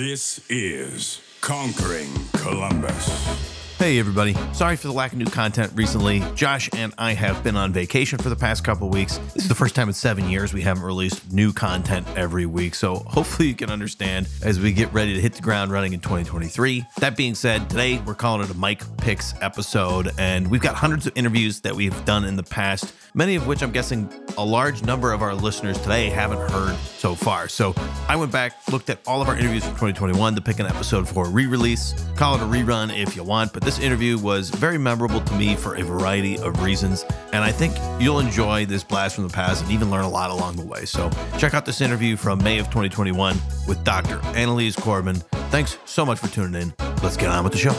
This is Conquering Columbus. Hey, everybody. Sorry for the lack of new content recently. Josh and I have been on vacation for the past couple weeks. This is the first time in seven years we haven't released new content every week. So hopefully you can understand as we get ready to hit the ground running in 2023. That being said, today we're calling it a Mike Picks episode, and we've got hundreds of interviews that we've done in the past, many of which I'm guessing a large number of our listeners today haven't heard so far. So I went back, looked at all of our interviews from 2021 to pick an episode for a re release. Call it a rerun if you want, but this interview was very memorable to me for a variety of reasons. And I think you'll enjoy this blast from the past and even learn a lot along the way. So check out this interview from May of 2021 with Dr. Annalise Corbin. Thanks so much for tuning in. Let's get on with the show.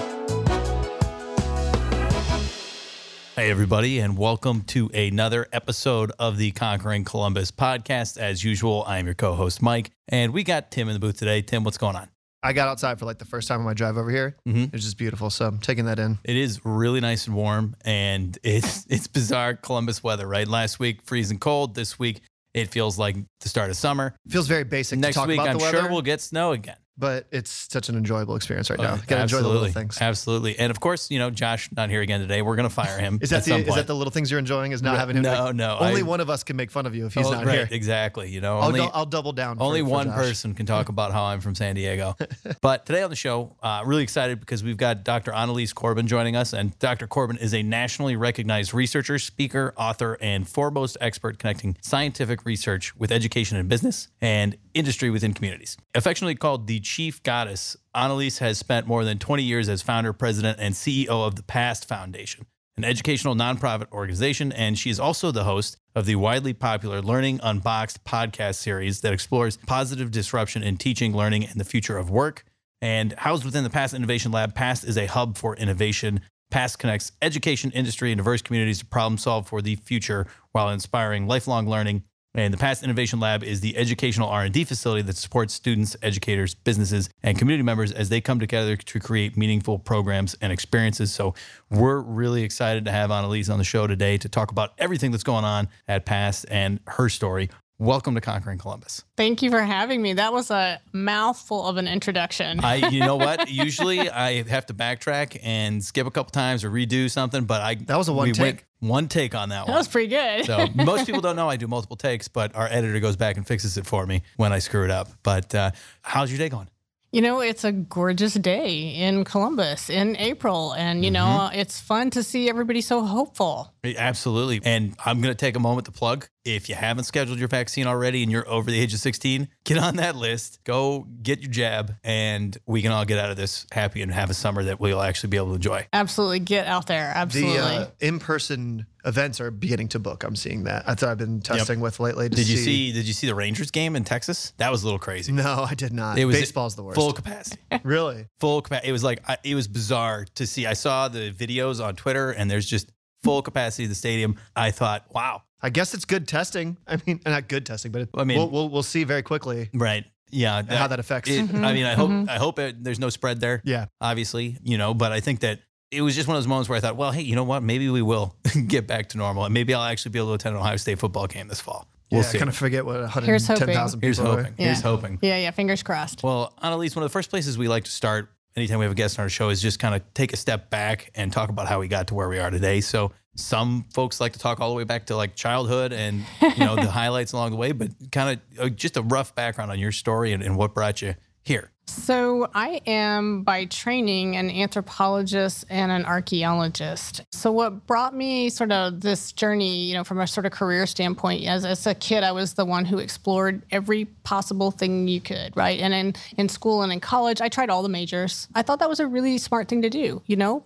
Hey, everybody, and welcome to another episode of the Conquering Columbus podcast. As usual, I'm your co host, Mike, and we got Tim in the booth today. Tim, what's going on? I got outside for like the first time on my drive over here. Mhm. It was just beautiful. So I'm taking that in. It is really nice and warm, and it's it's bizarre Columbus weather, right? Last week freezing cold. This week it feels like the start of summer. Feels very basic Next to talk week about I'm the weather, sure we'll get snow again. But it's such an enjoyable experience right now. Uh, Gotta enjoy the little things. Absolutely, and of course, you know Josh not here again today. We're gonna fire him. Is that at the is that the little things you're enjoying? Is not having him? no, like- no, Only I- one of us can make fun of you if he's Oh, not right, here. Exactly. You know, I'll, only I'll double down. for- Only for one Josh. person can talk about how I'm from San Diego. but today on the show, uh, really excited because we've got Dr. Annalise Corbin joining us. And Dr. Corbin is a nationally recognized researcher, speaker, author, and foremost expert connecting scientific research with education and business and industry within communities. Affectionately called the Chief Goddess, Annalise has spent more than 20 years as founder, president, and CEO of the Past Foundation an educational nonprofit organization, and she is also the host of the widely popular Learning Unboxed podcast series that explores positive disruption in teaching, learning, and the future of work. And housed within the Past Innovation Lab, Past is a hub for innovation. Past connects education, industry, and diverse communities to problem solve for the future while inspiring lifelong learning. And the Past Innovation Lab is the educational R&D facility that supports students, educators, businesses, and community members as they come together to create meaningful programs and experiences. So we're really excited to have Annalise on the show today to talk about everything that's going on at Past and her story. Welcome to Conquering Columbus. Thank you for having me. That was a mouthful of an introduction. I, you know what? Usually I have to backtrack and skip a couple times or redo something, but I That was a one we went take? one take on that that one. That was pretty good. So most people don't know I do multiple takes, but our editor goes back and fixes it for me when I screw it up. But uh, how's your day going? you know, it's a gorgeous day in Columbus in April, and you know, Mm-hmm. it's fun to see everybody so hopeful. Absolutely. And I'm going to take a moment to plug. If you haven't scheduled your vaccine already and you're over the age of 16, get on that list, go get your jab, and we can all get out of this happy and have a summer that we'll actually be able to enjoy. Absolutely, get out there. Absolutely. The uh, in-person events are beginning to book. I'm seeing that. That's what I've been testing with lately. to Did you see did you see the Rangers game in Texas? That was a little crazy. No, I did not. It was Baseball's the worst. Full capacity. really? full capacity. It was like I- it was bizarre to see. I saw the videos on Twitter, and there's just full capacity of the stadium. I thought, wow, I guess it's good testing. I mean, not good testing, but it, I mean- we'll, we'll we'll see very quickly right? Yeah, how that affects. it- Mhm, I mean, I hope mhm. I hope it, there's no spread there. yeah. Obviously, you know, but I think that it was just one of those moments where I thought, well, hey, you know what? Maybe we will get back to normal, and maybe I'll actually be able to attend an Ohio State football game this fall. We'll yeah, see. I kind of forget what Here's hoping. 110,000 Here's people are. hoping. Here's hoping. yeah, yeah. Fingers crossed. Well, Annalise, one of the first places we like to start anytime we have a guest on our show is just kind of take a step back and talk about how we got to where we are today. So some folks like to talk all the way back to like childhood and you know the highlights along the way, but kind of uh, just a rough background on your story and, and what brought you here. So, I am by training an anthropologist and an archaeologist. So, what brought me sort of this journey, you know, from a sort of career standpoint, as, as a kid, I was the one who explored every possible thing you could, right? And in, in school and in college, I tried all the majors. I thought that was a really smart thing to do, you know,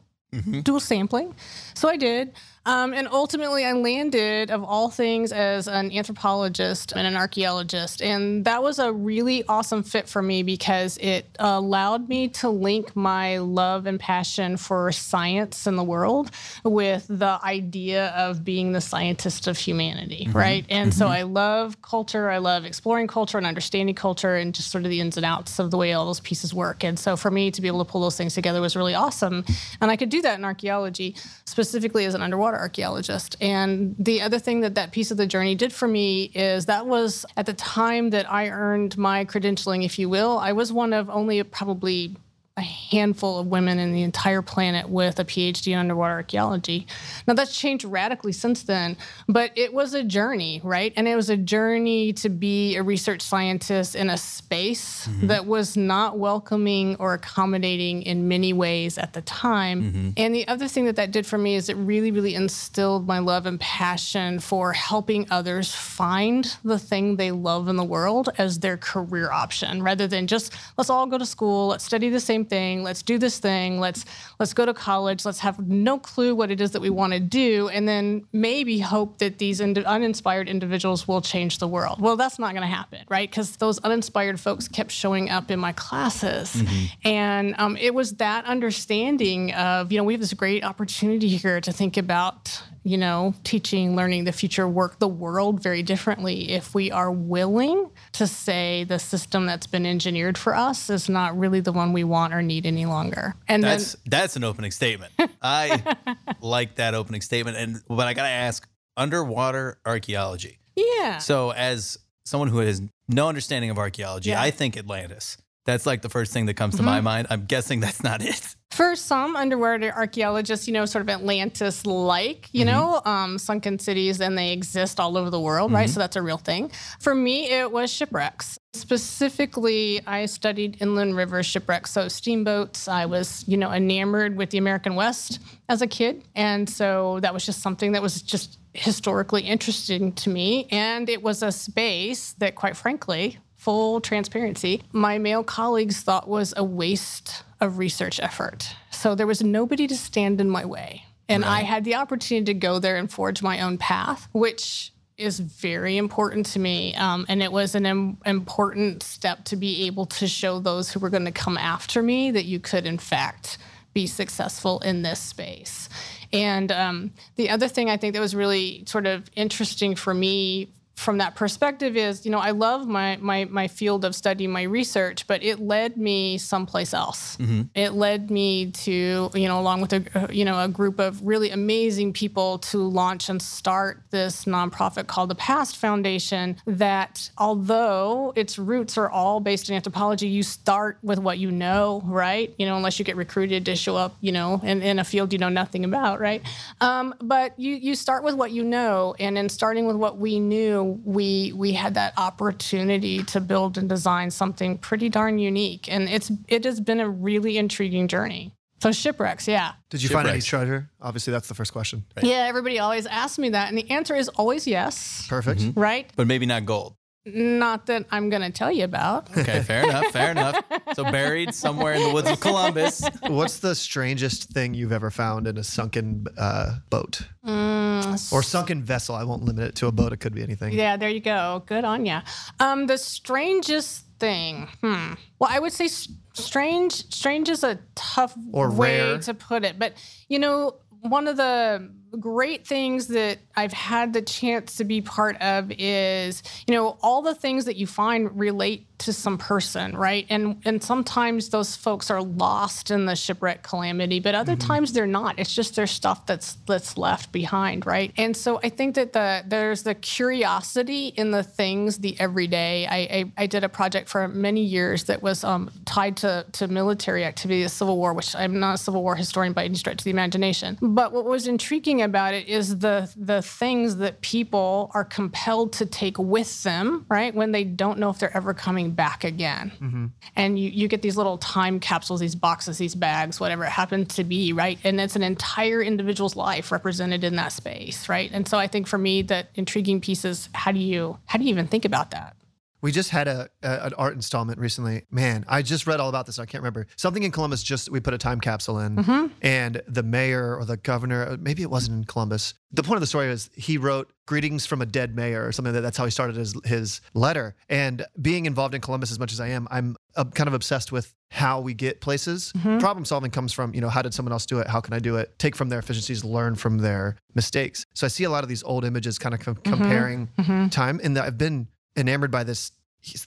dual sampling. So I did. Um, and ultimately, I landed, of all things, as an anthropologist and an archaeologist. And that was a really awesome fit for me because it allowed me to link my love and passion for science and the world with the idea of being the scientist of humanity, right? And so I love culture. I love exploring culture and understanding culture and just sort of the ins and outs of the way all those pieces work. And so for me to be able to pull those things together was really awesome. And I could do that in archaeology, specifically as an underwater underwater archaeologist. And the other thing that that piece of the journey did for me is that was at the time that I earned my credentialing, if you will, I was one of only probably a handful of women in the entire planet with a PhD in underwater archaeology. Now that's changed radically since then, but it was a journey, right? And it was a journey to be a research scientist in a space mm-hmm. that was not welcoming or accommodating in many ways at the time. Mm-hmm. And the other thing that that did for me is it really, really instilled my love and passion for helping others find the thing they love in the world as their career option rather than just let's all go to school, let's study the same thing let's do this thing let's let's go to college let's have no clue what it is that we want to do and then maybe hope that these ind- uninspired individuals will change the world. Well that's not going to happen right? Because those uninspired folks kept showing up in my classes. Mm-hmm. and um, it was that understanding of you know we have this great opportunity here to think about you know, teaching, learning the future work the world very differently if we are willing to say the system that's been engineered for us is not really the one we want or need any longer. And that's then, that's an opening statement. I like that opening statement. And but I gotta ask, underwater archaeology. Yeah. So as someone who has no understanding of archaeology, yeah. I think Atlantis. That's like the first thing that comes to mm-hmm. my mind. I'm guessing that's not it. For some underwater archaeologists, you know, sort of Atlantis like, you mm-hmm. know, um, sunken cities and they exist all over the world, mm-hmm. right? So that's a real thing. For me, it was shipwrecks. Specifically, I studied inland river shipwrecks, so steamboats. I was, you know, enamored with the American West as a kid. And so that was just something that was just historically interesting to me. And it was a space that, quite frankly, full transparency, my male colleagues thought was a waste of research effort. So there was nobody to stand in my way. And right. I had the opportunity to go there and forge my own path, which is very important to me. Um, and it was an Im- important step to be able to show those who were going to come after me that you could, in fact, be successful in this space. And um, the other thing I think that was really sort of interesting for me from that perspective is, you know, I love my my my field of study, my research, but it led me someplace else. Mm-hmm. It led me to, you know, along with a you know a group of really amazing people to launch and start this nonprofit called the Past Foundation. That although its roots are all based in anthropology, you start with what you know, right? You know, unless you get recruited to show up, you know, in, in a field you know nothing about, right? Um, but you you start with what you know, and in starting with what we knew we we had that opportunity to build and design something pretty darn unique, and it's it has been a really intriguing journey. So shipwrecks, yeah. Did you find any treasure? Obviously, that's the first question. Right? Yeah, everybody always asks me that, and the answer is always yes. Perfect. Mm-hmm. Right? But maybe not gold. Not that I'm going to tell you about. Okay, fair enough. Fair enough. So buried somewhere in the woods of Columbus. What's the strangest thing you've ever found in a sunken uh, boat mm, or sunken vessel? I won't limit it to a boat. It could be anything. Yeah, there you go. Good on you. Um, the strangest thing. Hmm. Well, I would say strange. Strange is a tough or way rare. to put it, but you know, one of the great things that I've had the chance to be part of is, you know, all the things that you find relate to some person, right? And and sometimes those folks are lost in the shipwreck calamity, but other mm-hmm. times they're not. It's just their stuff that's that's left behind, right? And so I think that the there's the curiosity in the things, the everyday. I I, I did a project for many years that was um, tied to to military activity, the Civil War, which I'm not a Civil War historian by any stretch of the imagination. But what was intriguing about it is the the things that people are compelled to take with them, right? When they don't know if they're ever coming back again. Mm-hmm. And you, you get these little time capsules, these boxes, these bags, whatever it happens to be, right? And it's an entire individual's life represented in that space, right? And so I think for me that intriguing piece is how do you how do you even think about that? We just had a, a, an art installment recently. Man, I just read all about this. I can't remember. Something in Columbus. Just we put a time capsule in, mm-hmm. and the mayor or the governor, uh, maybe it wasn't in Columbus. The point of the story is he wrote "Greetings from a Dead Mayor" or something. That, that's how he started his his letter. And being involved in Columbus as much as I am, I'm uh, kind of obsessed with how we get places. Mm-hmm. Problem solving comes from you know how did someone else do it? How can I do it? Take from their efficiencies, learn from their mistakes. So I see a lot of these old images, kind of com- mm-hmm. comparing mm-hmm. time, and I've been enamored by this.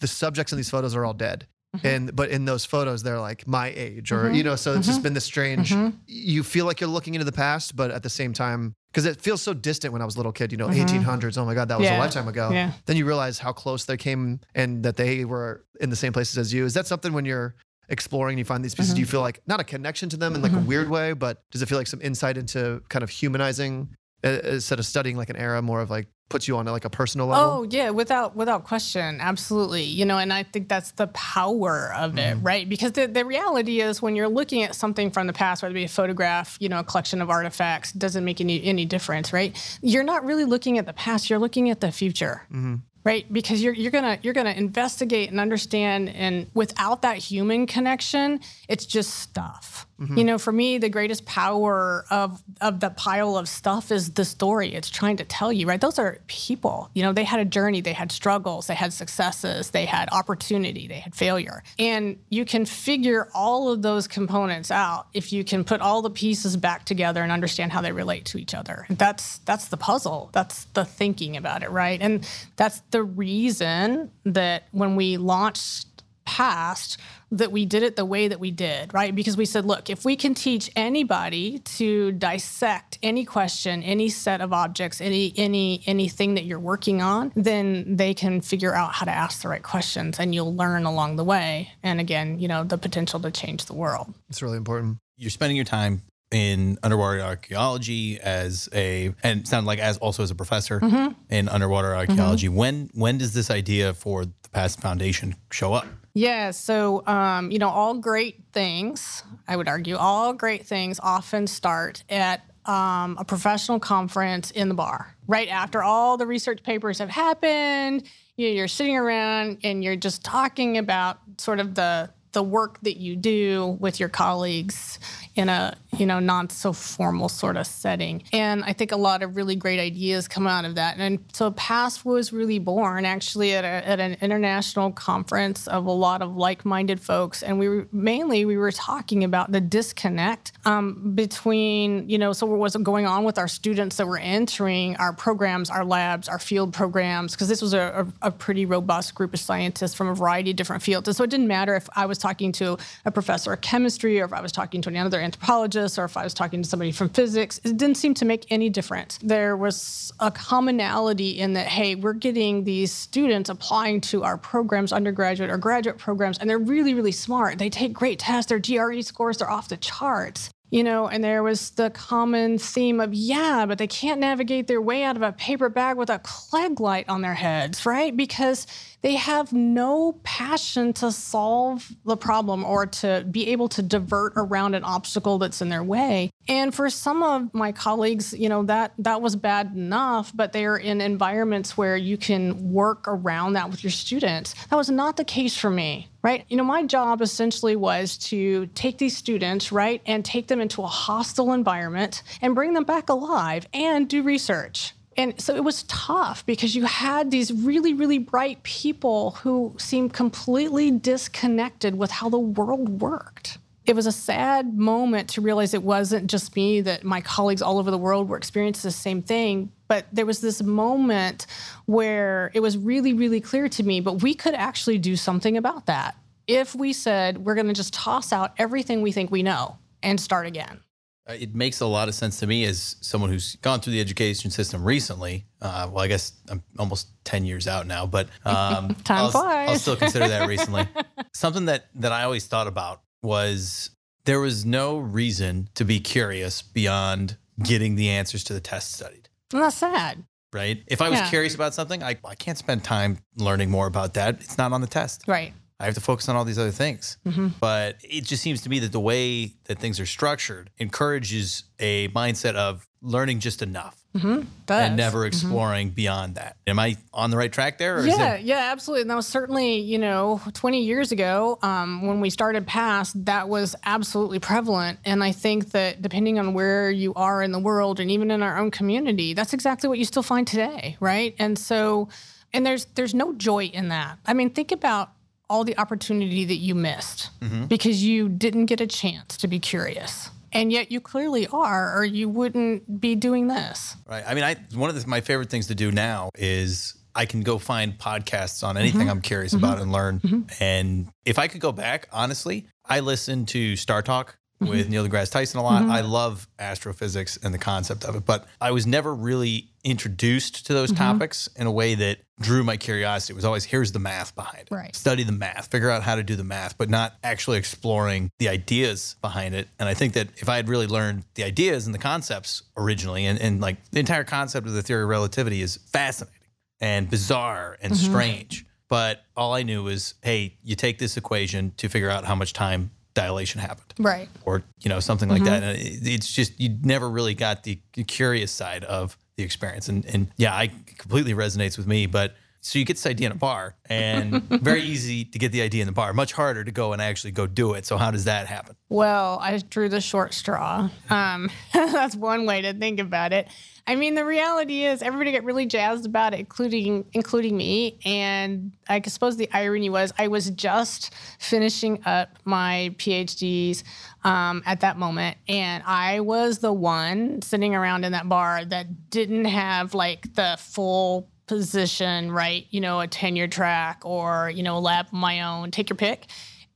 the subjects in these photos are all dead. Mm-hmm. And but in those photos, they're like my age, or you mm-hmm. know, so it's just mm-hmm. been this strange. You feel like you're looking into the past, but at the same time, because it feels so distant when I was a little kid. You know, 1800s. Oh my God, that was a lifetime ago. Yeah. Then you realize how close they came and that they were in the same places as you. Is that something when you're exploring and you find these pieces, do you feel like not a connection to them in like a weird way, but does it feel like some insight into kind of humanizing Uh, uh, instead of studying like an era, more of like puts you on like a personal level? Oh yeah, without without question, absolutely. You know, and I think that's the power of it, mm. right? Because the, the reality is when you're looking at something from the past, whether it be a photograph, you know, a collection of artifacts, doesn't make any any difference, right? You're not really looking at the past, you're looking at the future. Mm-hmm. Right, because you're you're gonna you're gonna investigate and understand, and without that human connection, it's just stuff. You know, for me, the greatest power of of the pile of stuff is the story it's trying to tell you. Right, those are people. You know, they had a journey, they had struggles, they had successes, they had opportunity, they had failure, and you can figure all of those components out if you can put all the pieces back together and understand how they relate to each other. That's that's the puzzle. That's the thinking about it, right? And that's the reason that when we launched past that we did it the way that we did, right? Because we said, look, if we can teach anybody to dissect any question, any set of objects, any any anything that you're working on, then they can figure out how to ask the right questions and you'll learn along the way. And again, you know, the potential to change the world. It's really important. You're spending your time in underwater archaeology as a and sound like as also as a professor mm-hmm. in underwater archaeology. Mm-hmm. When when does this idea for the Past Foundation show up? Yeah, so um, you know, all great things, I would argue, all great things often start at um, a professional conference in the bar. Right after all the research papers have happened, you- know, you're sitting around and you're just talking about sort of the the work that you do with your colleagues in a you know non so formal sort of setting. And i think a lot of really great ideas come out of that. And so past was really born actually at, a, at an international conference of a lot of like-minded folks. And we were mainly we were talking about the disconnect um, between you know so what was going on with our students that were entering our programs our labs our field programs because this was a, a, a pretty robust group of scientists from a variety of different fields. And so it didn't matter if i was talking to a professor of chemistry or if i was talking to another anthropologist or if i was talking to somebody from physics it didn't seem to make any difference. There was a commonality in that hey we're getting these students applying to our programs undergraduate or graduate programs and they're really really smart. They take great tests. Their gre scores are off the charts you know, and there was the common theme of, yeah, but they can't navigate their way out of a paper bag with a Klieg light on their heads, right? Because they have no passion to solve the problem or to be able to divert around an obstacle that's in their way. And for some of my colleagues, you know, that that was bad enough, but they're in environments where you can work around that with your students. That was not the case for me right? You know, my job essentially was to take these students, right, and take them into a hostile environment and bring them back alive and do research. And so it was tough because you had these really, really bright people who seemed completely disconnected with how the world worked. It was a sad moment to realize it wasn't just me, that my colleagues all over the world were experiencing the same thing. But there was this moment where it was really, really clear to me, but we could actually do something about that if we said we're going to just toss out everything we think we know and start again. Uh, It makes a lot of sense to me as someone who's gone through the education system recently. Uh, well, I guess I'm almost 10 years out now, but um, Time I'll, flies. I'll still consider that recently. Something that, that I always thought about was there was no reason to be curious beyond getting the answers to the test studied. And that's sad. Right. If I was Yeah. curious about something, I, I can't spend time learning more about that. It's not on the test. Right. I have to focus on all these other things. Mm-hmm. But it just seems to me that the way that things are structured encourages a mindset of learning just enough Does. and never exploring beyond that. Am I on the right track there? Or is Yeah, it, yeah, absolutely. And that was certainly, you know, 20 years ago um, when we started PAST, that was absolutely prevalent. And I think that depending on where you are in the world and even in our own community, that's exactly what you still find today, right? And so, and there's there's no joy in that. I mean, think about all the opportunity that you missed mm-hmm. because you didn't get a chance to be curious. And yet you clearly are, or you wouldn't be doing this. right. I mean, I one of the, my favorite things to do now is I can go find podcasts on anything mm-hmm. I'm curious mm-hmm. about and learn. And if I could go back, honestly, I listen to Star Talk with mm-hmm. Neil deGrasse Tyson a lot. Mm-hmm. I love astrophysics and the concept of it, but I was never really introduced to those mm-hmm. topics in a way that drew my curiosity. It was always here's the math behind it. Right. Study the math, figure out how to do the math, but not actually exploring the ideas behind it. And I think that if I had really learned the ideas and the concepts originally, and, and like the entire concept of the theory of relativity is fascinating and bizarre and strange. But all I knew was, hey, you take this equation to figure out how much time dilation happened Right. or you know something like that. Mm-hmm. And it, it's just you never really got the curious side of the experience. And and yeah, I completely resonates with me. But so you get this idea in a bar, and very easy to get the idea in the bar. Much harder to go and actually go do it. So how does that happen? Well, I drew the short straw. Um, that's one way to think about it. I mean, the reality is everybody got really jazzed about it, including including me. And I suppose the irony was I was just finishing up my PhDs um, at that moment, and I was the one sitting around in that bar that didn't have like the full position, right? You know, a tenure track or you know a lab of my own. Take your pick.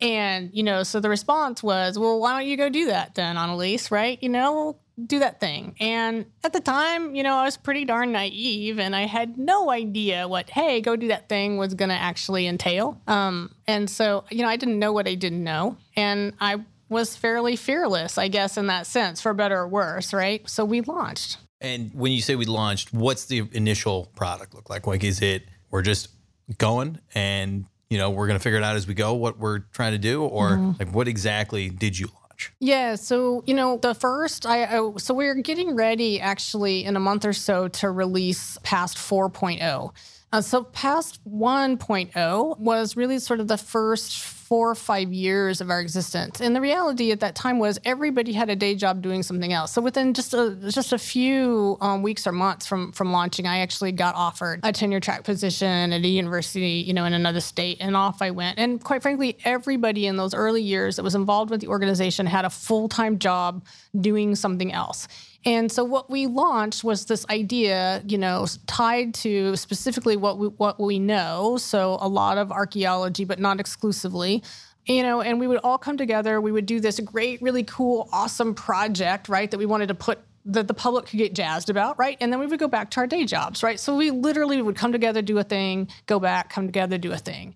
And, you know, so the response was, well, why don't you go do that then, Annalise, right? You know, do that thing. And at the time, you know, I was pretty darn naive and I had no idea what, hey, go do that thing was going to actually entail. Um, and so, you know, I didn't know what I didn't know. And I was fairly fearless, I guess, in that sense, for better or worse, right? So we launched. And when you say we launched, what's the initial product look like? Like, is it we're just going and you know we're gonna figure it out as we go what we're trying to do, or like what exactly did you launch? Yeah, so you know, the first I, I so we're getting ready actually in a month or so to release past 4.0. Uh, so past 1.0 was really sort of the first four or five years of our existence, and the reality at that time was everybody had a day job doing something else. So within just a just a few um, weeks or months from from launching, I actually got offered a tenure track position at a university, you know, in another state, and off I went. And quite frankly, everybody in those early years that was involved with the organization had a full time job doing something else. And so what we launched was this idea, you know, tied to specifically what we what we know. So a lot of archaeology, but not exclusively. You know, and we would all come together. We would do this great, really cool, awesome project, right? That we wanted to put that the public could get jazzed about, right? And then we would go back to our day jobs, right? So we literally would come together, do a thing, go back, come together, do a thing.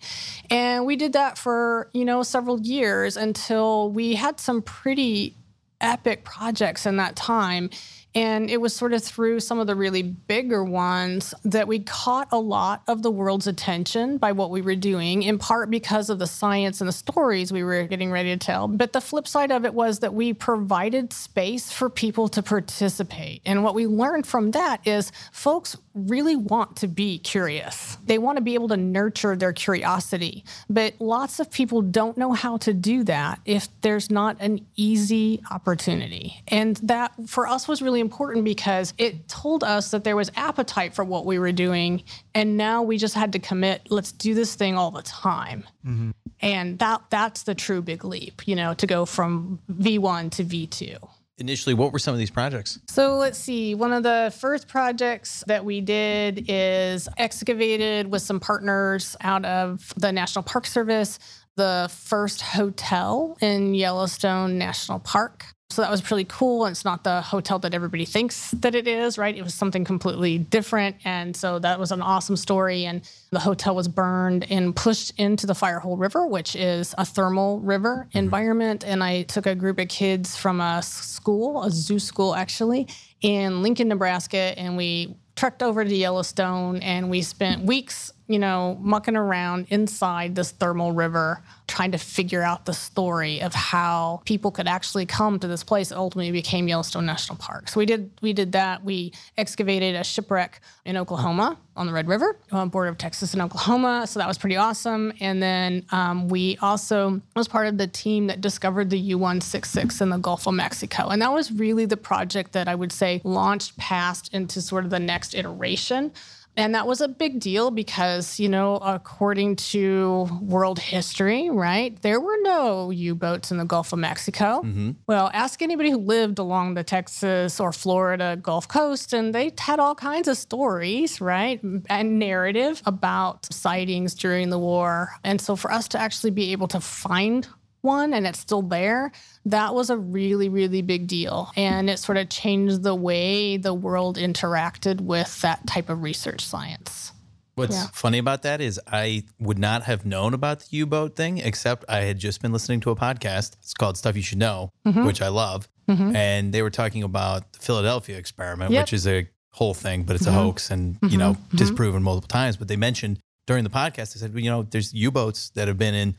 And we did that for, you know, several years until we had some pretty epic projects in that time. And it was sort of through some of the really bigger ones that we caught a lot of the world's attention by what we were doing, in part because of the science and the stories we were getting ready to tell. But the flip side of it was that we provided space for people to participate. And what we learned from that is folks really want to be curious. They want to be able to nurture their curiosity. But lots of people don't know how to do that if there's not an easy opportunity. And that for us was really important because it told us that there was appetite for what we were doing. And now we just had to commit, let's do this thing all the time. Mm-hmm. And that that's the true big leap, you know, to go from V1 to V2. Initially, what were some of these projects? So let's see. One of the first projects that we did is excavated with some partners out of the National Park Service the first hotel in Yellowstone National Park. So that was pretty cool. And it's not the hotel that everybody thinks that it is, right? It was something completely different. And so that was an awesome story. And the hotel was burned and pushed into the Firehole River, which is a thermal river mm-hmm. environment. And I took a group of kids from a school, a zoo school actually, in Lincoln, Nebraska, and we trekked over to Yellowstone and we spent weeks, you know, mucking around inside this thermal river trying to figure out the story of how people could actually come to this place that ultimately became Yellowstone National Park. So we did we did that. We excavated a shipwreck in Oklahoma on the Red River, on the border of Texas and Oklahoma. So that was pretty awesome. And then um, we also was part of the team that discovered the U-166 in the Gulf of Mexico. And that was really the project that I would say launched past into sort of the next iteration And that was a big deal because, you know, according to world history, right, there were no U boats in the Gulf of Mexico. Mm-hmm. Well, ask anybody who lived along the Texas or Florida Gulf Coast, and they had all kinds of stories, right, and narrative about sightings during the war. And so for us to actually be able to find one and it's still there, that was a really, really big deal. And it sort of changed the way the world interacted with that type of research science. What's Yeah. funny about that is I would not have known about the U boat thing, except I had just been listening to a podcast. It's called Stuff You Should Know, Mm-hmm. which I love. Mm-hmm. And they were talking about the Philadelphia experiment, Yep. which is a whole thing, but it's a mm-hmm. hoax and, you mm-hmm. know, disproven multiple times. But they mentioned during the podcast, they said, well, you know, there's U boats that have been in, you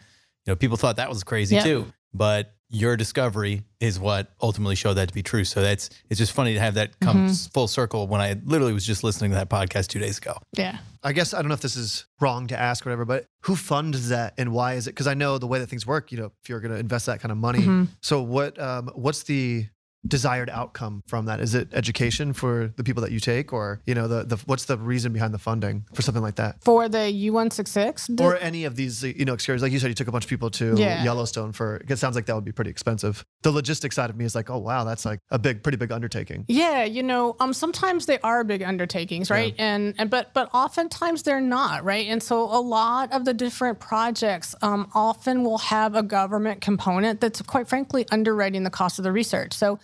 know, people thought that was crazy Yep. too. But your discovery is what ultimately showed that to be true. So that's, it's just funny to have that come full circle when I literally was just listening to that podcast two days ago. Yeah. I guess I don't know if this is wrong to ask or whatever, but who funds that and why is it? Because I know the way that things work. You know, if you're going to invest that kind of money, Mm-hmm. so what? Um, what's the desired outcome from that? Is it education for the people that you take, or you know, the the what's the reason behind the funding for something like that? For the U166, Or any of these, you know, excursions, like you said, you took a bunch of people to Yeah. Yellowstone for. It sounds like that would be pretty expensive. The logistics side of me is like, oh wow, that's like a big, pretty big undertaking. Yeah, you know, um, sometimes they are big undertakings, right? And and but but oftentimes they're not, right? And so a lot of the different projects um, often will have a government component that's quite frankly underwriting the cost of the research. So.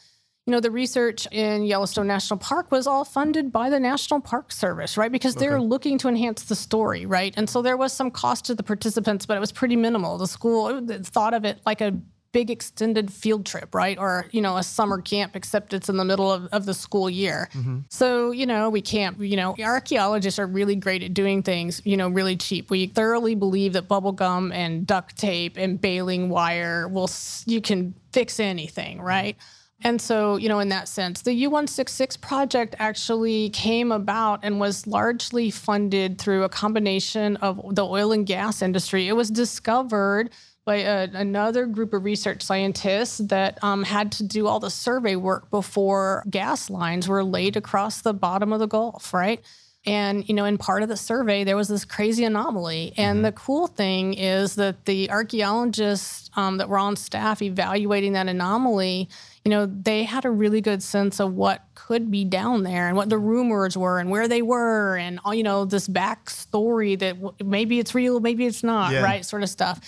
You know, the research in Yellowstone National Park was all funded by the National Park Service, right? Because they're looking to enhance the story, right? And so there was some cost to the participants, but it was pretty minimal. The school thought of it like a big extended field trip, right? Or, you know, a summer camp, except it's in the middle of, of the school year. Mm-hmm. So, you know, we can't, you know, archaeologists are really great at doing things, you know, really cheap. We thoroughly believe that bubble gum and duct tape and baling wire will, you can fix anything, right? Mm-hmm. And so, you know, in that sense, the U166 project actually came about and was largely funded through a combination of the oil and gas industry. It was discovered by a, another group of research scientists that um, had to do all the survey work before gas lines were laid across the bottom of the Gulf, right? And, you know, in part of the survey, there was this crazy anomaly. And the cool thing is that the archaeologists um, that were on staff evaluating that anomaly, you know, they had a really good sense of what could be down there and what the rumors were and where they were and, all you know, this backstory that w- maybe it's real, maybe it's not, Yeah. right? Sort of stuff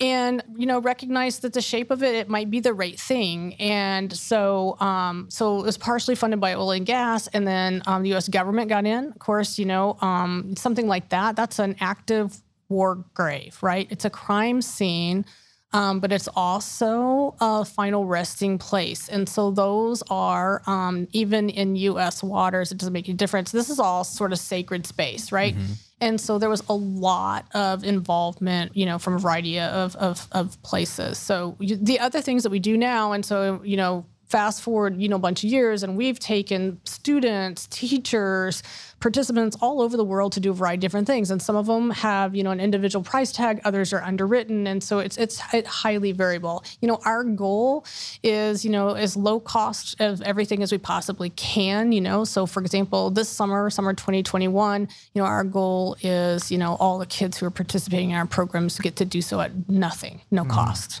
and you know recognize that the shape of it it might be the right thing and so um, so it was partially funded by oil and gas and then um, the us government got in of course you know um, something like that that's an active war grave right it's a crime scene um, but it's also a final resting place. And so those are, um, even in US waters, it doesn't make any difference. This is all sort of sacred space, right? And so there was a lot of involvement, you know, from a variety of, of, of places. So the other things that we do now, and so, you know, fast forward, you know, a bunch of years, and we've taken students, teachers, participants all over the world to do a variety of different things. And some of them have, you know, an individual price tag, others are underwritten. And so it's it's hi- highly variable. You know, our goal is, you know, as low cost of everything as we possibly can, you know. So for example, this summer, summer 2021, you know, our goal is, you know, all the kids who are participating in our programs get to do so at nothing, no mm-hmm. cost.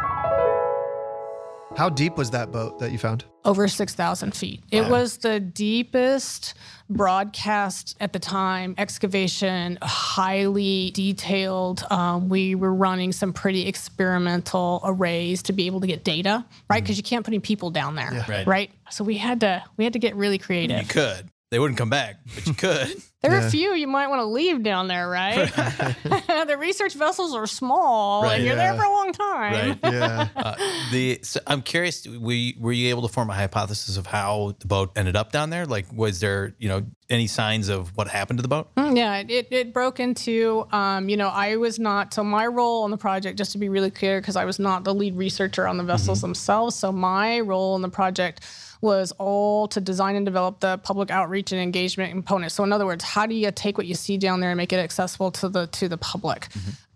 How deep was that boat that you found? over 6,000 feet. It was the deepest broadcast at the time, excavation, highly detailed. Um, we were running some pretty experimental arrays to be able to get data, right? Because you can't put any people down there, Right. right? So we had to we had to get really creative. You could. They wouldn't come back, but you could. There are Yeah. a few you might want to leave down there, right? the research vessels are small, Right. and you're there for a long time. right. Yeah. Uh, the so I'm curious. Were you, were you able to form a hypothesis of how the boat ended up down there? Like, was there you know any signs of what happened to the boat? Mm, Yeah, it, it broke into, um, you know, I was not, so my role on the project, just to be really clear, because I was not the lead researcher on the vessels themselves. So my role in the project was all to design and develop the public outreach and engagement component. So in other words, how do you take what you see down there and make it accessible to the to the public?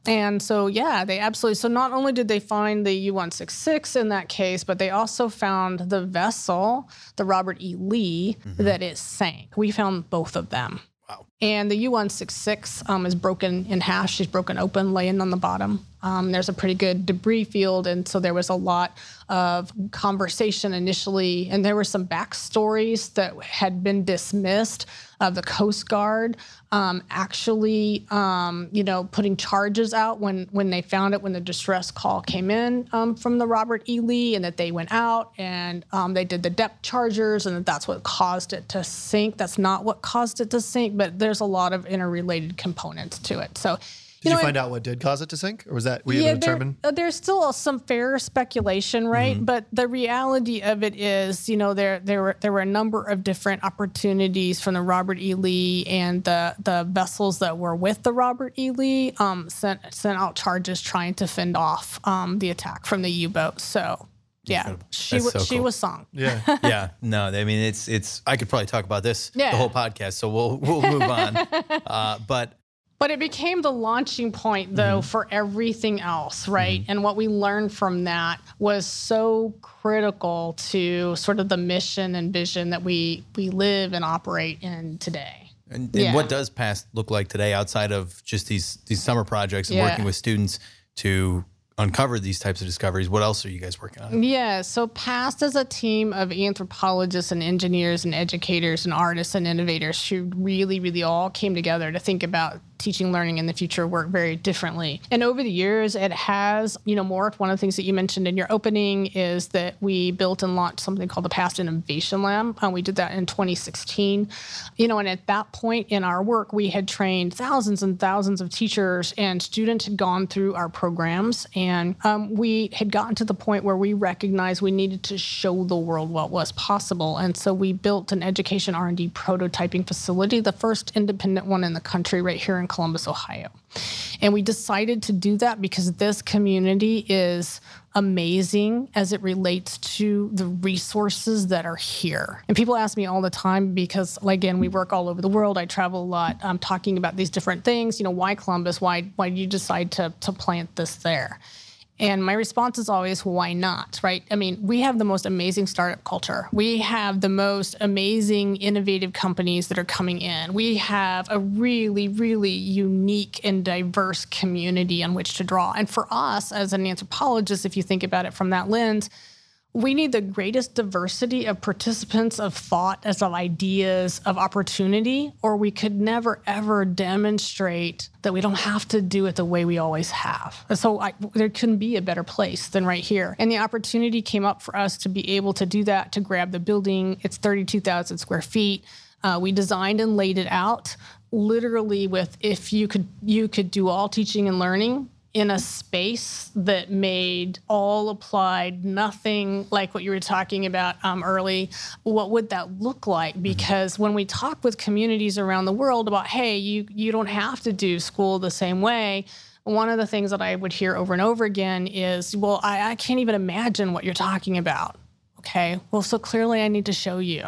And so, yeah, they absolutely. So, not only did they find the U 166 in that case, but they also found the vessel, the Robert E. Lee, that it sank. We found both of them. Wow. And the U166 um, is broken in half. She's broken open, laying on the bottom. Um, there's a pretty good debris field, and so there was a lot of conversation initially, and there were some backstories that had been dismissed of the Coast Guard um, actually, um, you know, putting charges out when when they found it when the distress call came in um, from the Robert E. Lee, and that they went out and um, they did the depth chargers, and that that's what caused it to sink. That's not what caused it to sink, but there's a lot of interrelated components to it. So. Did you, know, find out what did cause it to sink, or was that were you yeah, able to there- determine? uh, there's still some fair speculation, right? But the reality of it is, you know, there there were there were a number of different opportunities from the Robert E. Lee and the the vessels that were with the Robert E. Lee um, sent sent out charges trying to fend off um, the attack from the U-boat. So. Yeah, she That's was so she was sung. Yeah. yeah, no, I mean it's it's. I could probably talk about this Yeah. the whole podcast, so we'll we'll move on. uh, but But it became the launching point, though, mm-hmm. for everything else, right? Mm-hmm. And what we learned from that was so critical to sort of the mission and vision that we we live and operate in today. and, and Yeah. what does past look like today outside of just these these summer projects and Yeah. working with students to uncover these types of discoveries? What else are you guys working on? Yeah, so PAST is a team of anthropologists and engineers and educators and artists and innovators who really, really all came together to think about teaching, learning in the future work very differently. And over the years, it has, you know, morphed. One of the things that you mentioned in your opening is that we built and launched something called the PAST Innovation Lab. Um, we did that in 2016. You know, and at that point in our work, we had trained thousands and thousands of teachers and students had gone through our programs. And um, we had gotten to the point where we recognized we needed to show the world what was possible. And so we built an education R&D prototyping facility, the first independent one in the country right here in Columbus, Ohio. And we decided to do that because this community is amazing as it relates to the resources that are here. And people ask me all the time because, like, again, we work all over the world. I travel a lot, I'm talking about these different things. You know, why Columbus? Why why did you decide to to plant this there? And my response is always, why not? Right? I mean, we have the most amazing startup culture. We have the most amazing, innovative companies that are coming in. We have a really, really unique and diverse community on which to draw. And for us, as an anthropologist, if you think about it from that lens, we need the greatest diversity of participants, of thought, as of ideas, of opportunity, or we could never ever demonstrate that we don't have to do it the way we always have. So I, there couldn't be a better place than right here. And the opportunity came up for us to be able to do that, to grab the building. It's 32,000 square feet. Uh, we designed and laid it out literally with if you could you could do all teaching and learning in a space that made all applied nothing like what you were talking about um, early what would that look like? Because when we talk with communities around the world about hey you you don't have to do school the same way one of the things that i would hear over and over again is well i, I can't even imagine what you're talking about. Okay well so clearly i need to show you.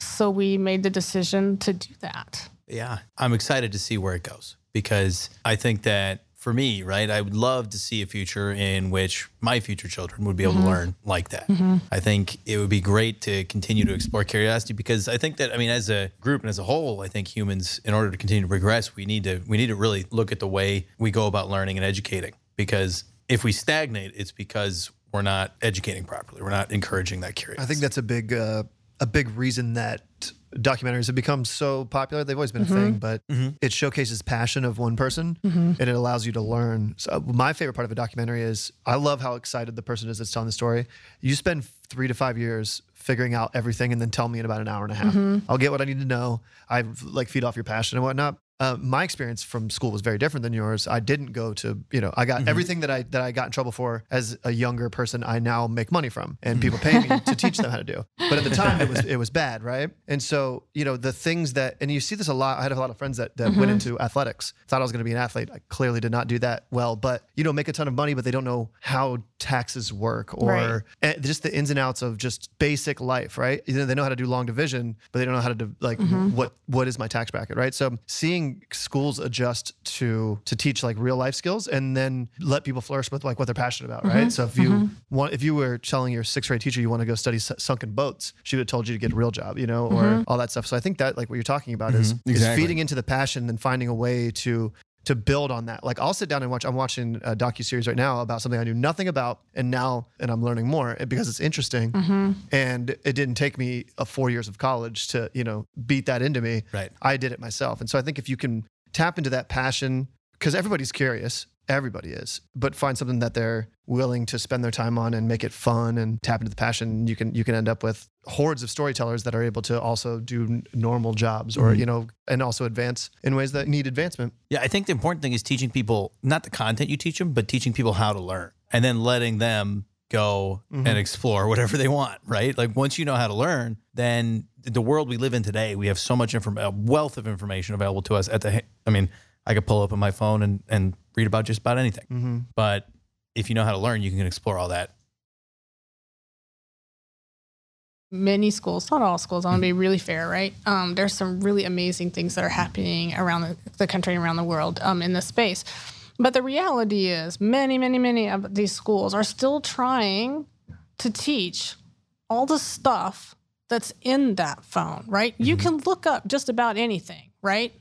So we made the decision to do that. Yeah, I'm excited to see where it goes because I think that for me, right, I would love to see a future in which my future children would be able to learn like that. I think it would be great to continue to explore curiosity because I think that I mean as a group and as a whole, I think humans in order to continue to progress, we need to we need to really look at the way we go about learning and educating because if we stagnate, it's because we're not educating properly. We're not encouraging that curiosity. I think that's a big uh, a big reason that documentaries have become so popular. They've always been a mm-hmm. thing, but mm-hmm. it showcases passion of one person mm-hmm. and it allows you to learn. So uh, my favorite part of a documentary is I love how excited the person is that's telling the story. You spend three to five years figuring out everything and then tell me in about an hour and a half. I'll get what I need to know. I like feed off your passion and whatnot. Uh, my experience from school was very different than yours. I didn't go to, you know, I got mm-hmm. everything that I that I got in trouble for as a younger person. I now make money from, and people mm. pay me to teach them how to do. But at the time, it was it was bad, right? And so, you know, the things that, and you see this a lot. I had a lot of friends that, that went mm-hmm. into athletics. Thought I was going to be an athlete. I clearly did not do that well. But you know, make a ton of money, but they don't know how taxes work or Right. Eh, just the ins and outs of just basic life, right? You know, they know how to do long division, but they don't know how to do like mm-hmm. what what is my tax bracket, right? So seeing schools adjust to to teach like real life skills and then let people flourish with like what they're passionate about, right? Mm-hmm. So if you mm-hmm. want, if you were telling your sixth grade teacher you want to go study s- sunken boats, she would have told you to get a real job, you know, or all that stuff. So I think that like what you're talking about is, is Exactly. feeding into the passion and finding a way to to build on that. Like I'll sit down and watch. I'm watching a docu series right now about something I knew nothing about, and now and I'm learning more eh, because it's interesting. Mm-hmm. And it didn't take me a four years of college to you know beat that into me. Right. I did it myself, and so I think if you can tap into that passion, because everybody's curious. Everybody is, but find something that they're willing to spend their time on and make it fun and tap into the passion. You can you can end up with hordes of storytellers that are able to also do normal jobs or mm-hmm. you know and also advance in ways that need advancement. Yeah, I think the important thing is teaching people not the content you teach them, but teaching people how to learn and then letting them go mm-hmm. and explore whatever they want, right? Like once you know how to learn, then the world we live in today, we have so much information, a wealth of information available to us at the, I mean, I could pull up on my phone and, and read about just about anything. But if you know how to learn, you can explore all that. many schools, not all schools, I want to be really fair, right? Um, there's some really amazing things that are happening around the, the country and around the world um, in this space. But the reality is, many, many, many of these schools are still trying to teach all the stuff that's in that phone, right? You can look up just about anything, right?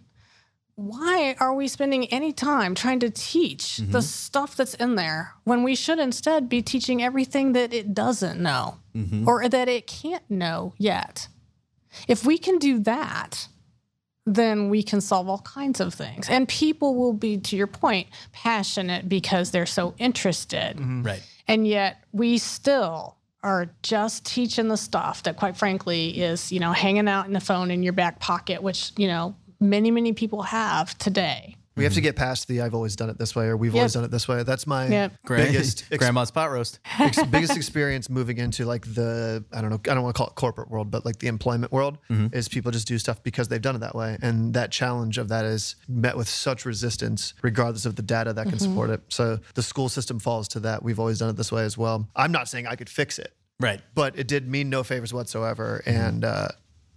Why are we spending any time trying to teach the mm-hmm. stuff that's in there when we should instead be teaching everything that it doesn't know mm-hmm. or that it can't know yet? If we can do that, then we can solve all kinds of things. And people will be, to your point, passionate because they're so interested. Mm-hmm. Right. And yet we still are just teaching the stuff that quite frankly is, you know, hanging out in the phone in your back pocket, which, you know, many, many people have today. We have to get past the I've always done it this way or we've Yep. always done it this way. That's my Yep. biggest ex- Grandma's pot roast. ex- biggest experience moving into like the I don't know I don't want to call it corporate world, but like the employment world mm-hmm. is people just do stuff because they've done it that way, and that challenge of that is met with such resistance, regardless of the data that can mm-hmm. support it. So the school system falls to that. We've always done it this way as well. I'm not saying I could fix it, Right. but it did mean no favors whatsoever, mm-hmm. and uh,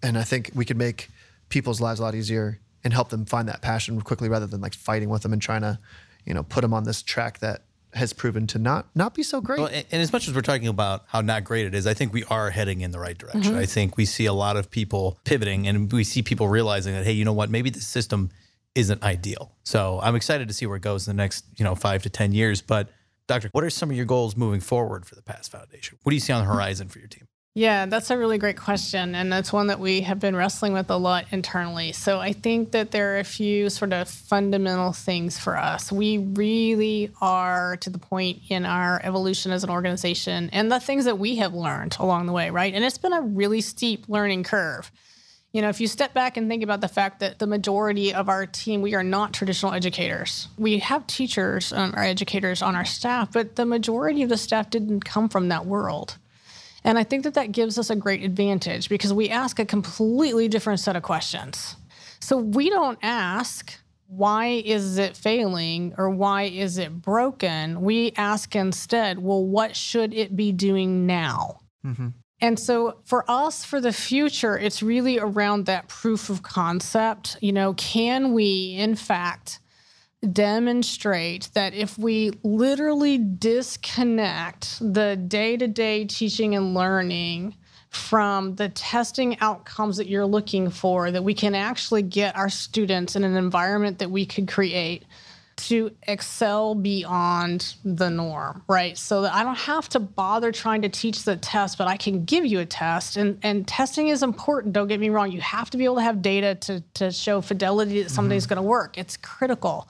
and I think we could make people's lives a lot easier and help them find that passion quickly rather than like fighting with them and trying to, you know, put them on this track that has proven to not not be so great. Well, and, and as much as we're talking about how not great it is, I think we are heading in the right direction. Mm-hmm. I think we see a lot of people pivoting and we see people realizing that, hey, you know what, maybe the system isn't ideal. So I'm excited to see where it goes in the next, you know, five to 10 years. But Doctor, what are some of your goals moving forward for the PAST Foundation? What do you see on the horizon for your team? Yeah, that's a really great question. And that's one that we have been wrestling with a lot internally. So I think that there are a few sort of fundamental things for us. We really are to the point in our evolution as an organization and the things that we have learned along the way, right? And it's been a really steep learning curve. You know, if you step back and think about the fact that the majority of our team, we are not traditional educators. We have teachers um, or educators on our staff, but the majority of the staff didn't come from that world. And I think that that gives us a great advantage because we ask a completely different set of questions. So we don't ask, why is it failing or why is it broken? We ask instead, well, what should it be doing now? Mm-hmm. And so for us, for the future, it's really around that proof of concept. You know, can we, in fact, demonstrate that if we literally disconnect the day to day teaching and learning from the testing outcomes that you're looking for, that we can actually get our students in an environment that we could create to excel beyond the norm, right? So that I don't have to bother trying to teach the test, but I can give you a test. And and testing is important, don't get me wrong. You have to be able to have data to, to show fidelity that something's mm-hmm. gonna work. It's critical.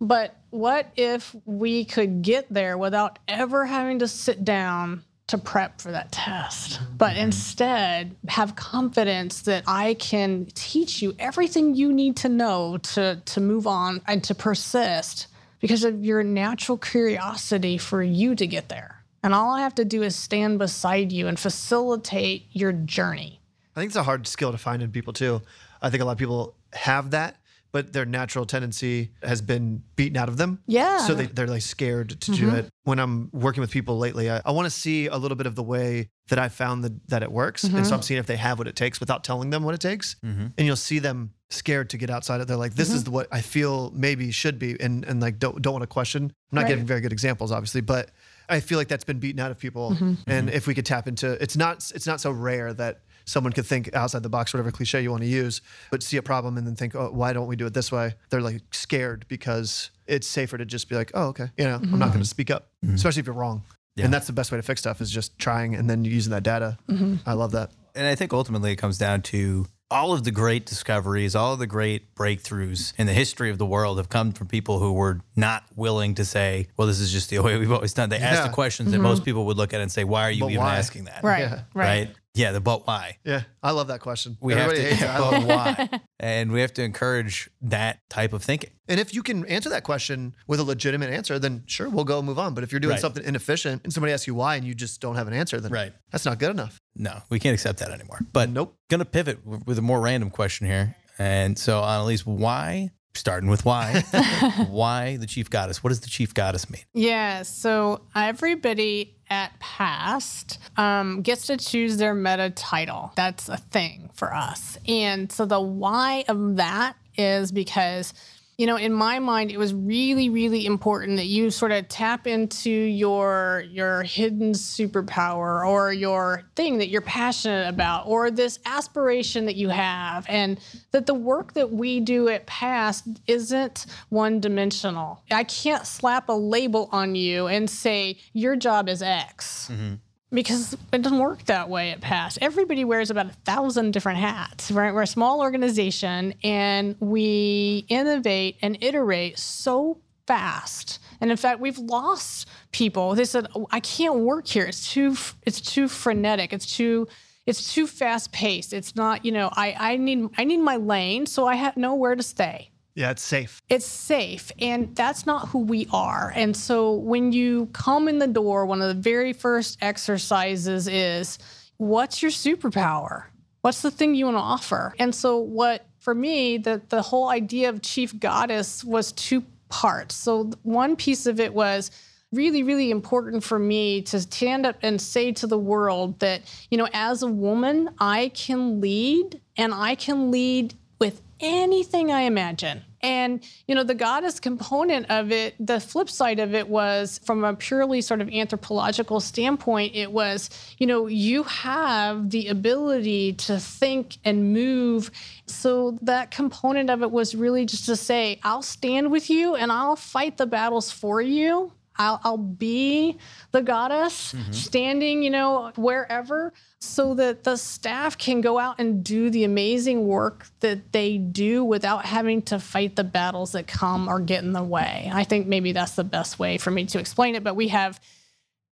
But what if we could get there without ever having to sit down to prep for that test, but mm-hmm. instead have confidence that I can teach you everything you need to know to, to move on and to persist because of your natural curiosity for you to get there. And all I have to do is stand beside you and facilitate your journey. I think it's a hard skill to find in people too. I think a lot of people have that, but their natural tendency has been beaten out of them. Yeah. So they, they're like scared to do mm-hmm. it. When I'm working with people lately, I, I want to see a little bit of the way that I found that, that it works. And so mm-hmm. I'm seeing if they have what it takes without telling them what it takes. Mm-hmm. And you'll see them scared to get outside it. They're like, this is the, what I feel maybe should be. And, and like, don't, don't want to question. I'm not Right. giving very good examples, obviously, but I feel like that's been beaten out of people. And if we could tap into, it's not, it's not so rare that someone could think outside the box, whatever cliche you want to use, but see a problem and then think, oh, why don't we do it this way? They're like scared because it's safer to just be like, oh, okay, you know, I'm not mm-hmm. going to speak up, mm-hmm. especially if you're wrong. And that's the best way to fix stuff is just trying and then using that data. Mm-hmm. I love that. And I think ultimately it comes down to all of the great discoveries, all of the great breakthroughs in the history of the world have come from people who were not willing to say, well, this is just the way we've always done. They asked the questions that most people would look at and say, why are you But even why? asking that? Right. Yeah. Right. Yeah, the but why. Yeah, I love that question. We Everybody have hates to, it. I love it. but why? And we have to encourage that type of thinking. And if you can answer that question with a legitimate answer, then sure, we'll go move on. But if you're doing Right. something inefficient and somebody asks you why and you just don't have an answer, then Right. that's not good enough. No, we can't accept that anymore. But Nope. gonna pivot with a more random question here. And so, uh, Annalies, why, starting with why, why the chief goddess? What does the chief goddess mean? Yeah, so everybody at PAST um, gets to choose their meta title. That's a thing for us. And so the why of that is because, you know, in my mind, it was really, really important that you sort of tap into your your hidden superpower or your thing that you're passionate about or this aspiration that you have and that the work that we do at PAST isn't one dimensional i can't slap a label on you and say your job is x mm-hmm. Because it doesn't work that way at PAST. Everybody wears about a thousand different hats right? We're a small organization and we innovate and iterate so fast. And in fact we've lost people. They said oh, i can't work here. It's too it's too frenetic. It's too it's too fast paced. It's not you know i i need i need my lane so i have nowhere to stay Yeah, it's safe. it's safe and that's not who we are. And so when you come in the door one of the very first exercises is what's your superpower? What's the thing you want to offer? And so what for me the, the whole idea of chief goddess was two parts. So one piece of it was really really important for me to stand up and say to the world that you know as a woman i can lead and i can lead with anything I imagine. And, you know, the goddess component of it, the flip side of it was from a purely sort of anthropological standpoint, it was, you know, you have the ability to think and move. So that component of it was really just to say, I'll stand with you and I'll fight the battles for you. I'll, I'll be the goddess mm-hmm. standing, you know, wherever, so that the staff can go out and do the amazing work that they do without having to fight the battles that come or get in the way. I think maybe that's the best way for me to explain it. But we have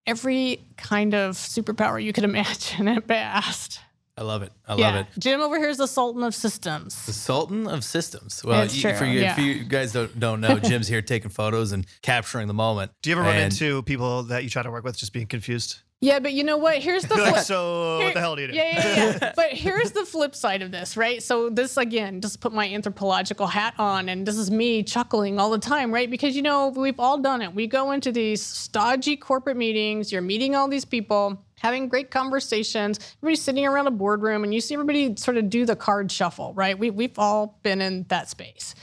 every kind of superpower you could imagine at best. I love it. I yeah. love it. Jim over here is the Sultan of Systems. The Sultan of Systems. Well, It's you, for you, yeah. if you guys don't, don't know, Jim's here taking photos and capturing the moment. Do you ever run into people that you try to work with just being confused? Yeah, but you know what? Here's the flip. so Here- what the hell do you do? Yeah, yeah, yeah. but here's the flip side of this, right? So this again, just put my anthropological hat on, and this is me chuckling all the time, right? Because you know we've all done it. We go into these stodgy corporate meetings. You're meeting all these people. Having great conversations, everybody's sitting around a boardroom, and you see everybody sort of do the card shuffle, right? We, we've all been in that space.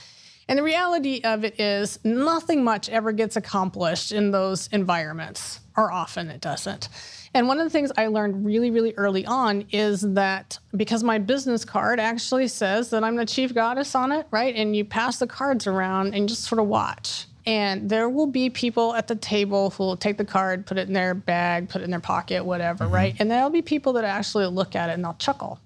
And the reality of it is, nothing much ever gets accomplished in those environments, or often it doesn't. And one of the things I learned really, really early on is that because my business card actually says that I'm the chief goddess on it, right? And you pass the cards around and just sort of watch. And there will be people at the table who will take the card, put it in their bag, put it in their pocket, whatever, Mm-hmm. right? And there'll be people that actually look at it and they'll chuckle.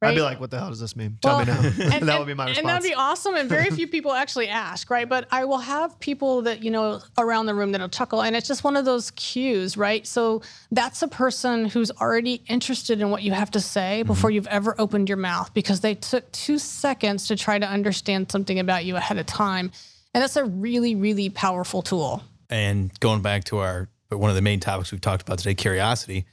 I'd be like, what the hell does this mean? Tell Well, me now. and- that would be my response. And that'd be awesome. And very few people actually ask, right? But I will have people that, you know, around the room that'll chuckle. And it's just one of those cues, right? So that's a person who's already interested in what you have to say mm-hmm. before you've ever opened your mouth because they took two seconds to try to understand something about you ahead of time. And that's a really, really powerful tool. And going back to our one of the main topics we've talked about today, curiosity.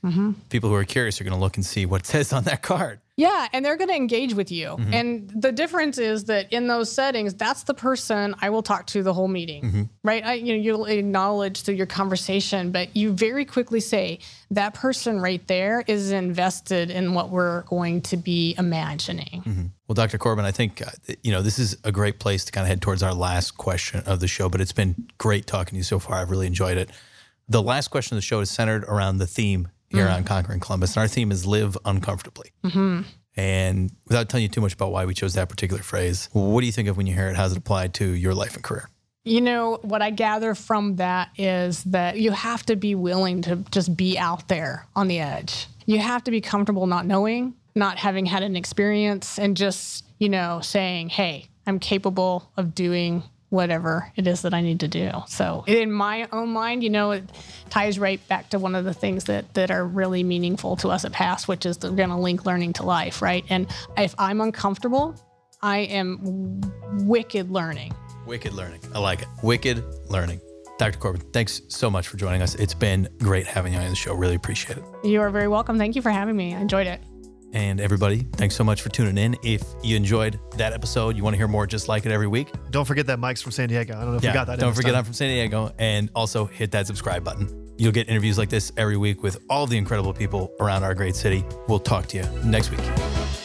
People who are curious are going to look and see what it says on that card. Yeah, and they're going to engage with you. Mm-hmm. And the difference is that in those settings, that's the person I will talk to the whole meeting, Mm-hmm. right? I, you know, you'll acknowledge through your conversation, but you very quickly say that person right there is invested in what we're going to be imagining. Well, Dr. Corbin, I think uh, you know this is a great place to kind of head towards our last question of the show. But it's been great talking to you so far. I've really enjoyed it. The last question of the show is centered around the theme here on mm-hmm. Conquering Columbus, and our theme is "Live Uncomfortably." Mm-hmm. And without telling you too much about why we chose that particular phrase, what do you think of when you hear it? How's it applied to your life and career? You know, what I gather from that is that you have to be willing to just be out there on the edge. You have to be comfortable not knowing, not having had an experience, and just, you know, saying, hey, I'm capable of doing whatever it is that I need to do. So, in my own mind, you know, it ties right back to one of the things that, that are really meaningful to us at PAST, which is going to link learning to life, right? And if I'm uncomfortable, I am wicked learning. Wicked learning. I like it. Wicked learning. Dr. Corbin, thanks so much for joining us. It's been great having you on the show. Really appreciate it. You are very welcome. Thank you for having me. I enjoyed it. And everybody, thanks so much for tuning in. If you enjoyed that episode, you want to hear more just like it every week, Don't forget that Mike's from San Diego. I don't know if you got that. in don't forget time. I'm from San Diego. And also hit that subscribe button. You'll get interviews like this every week with all the incredible people around our great city. We'll talk to you next week.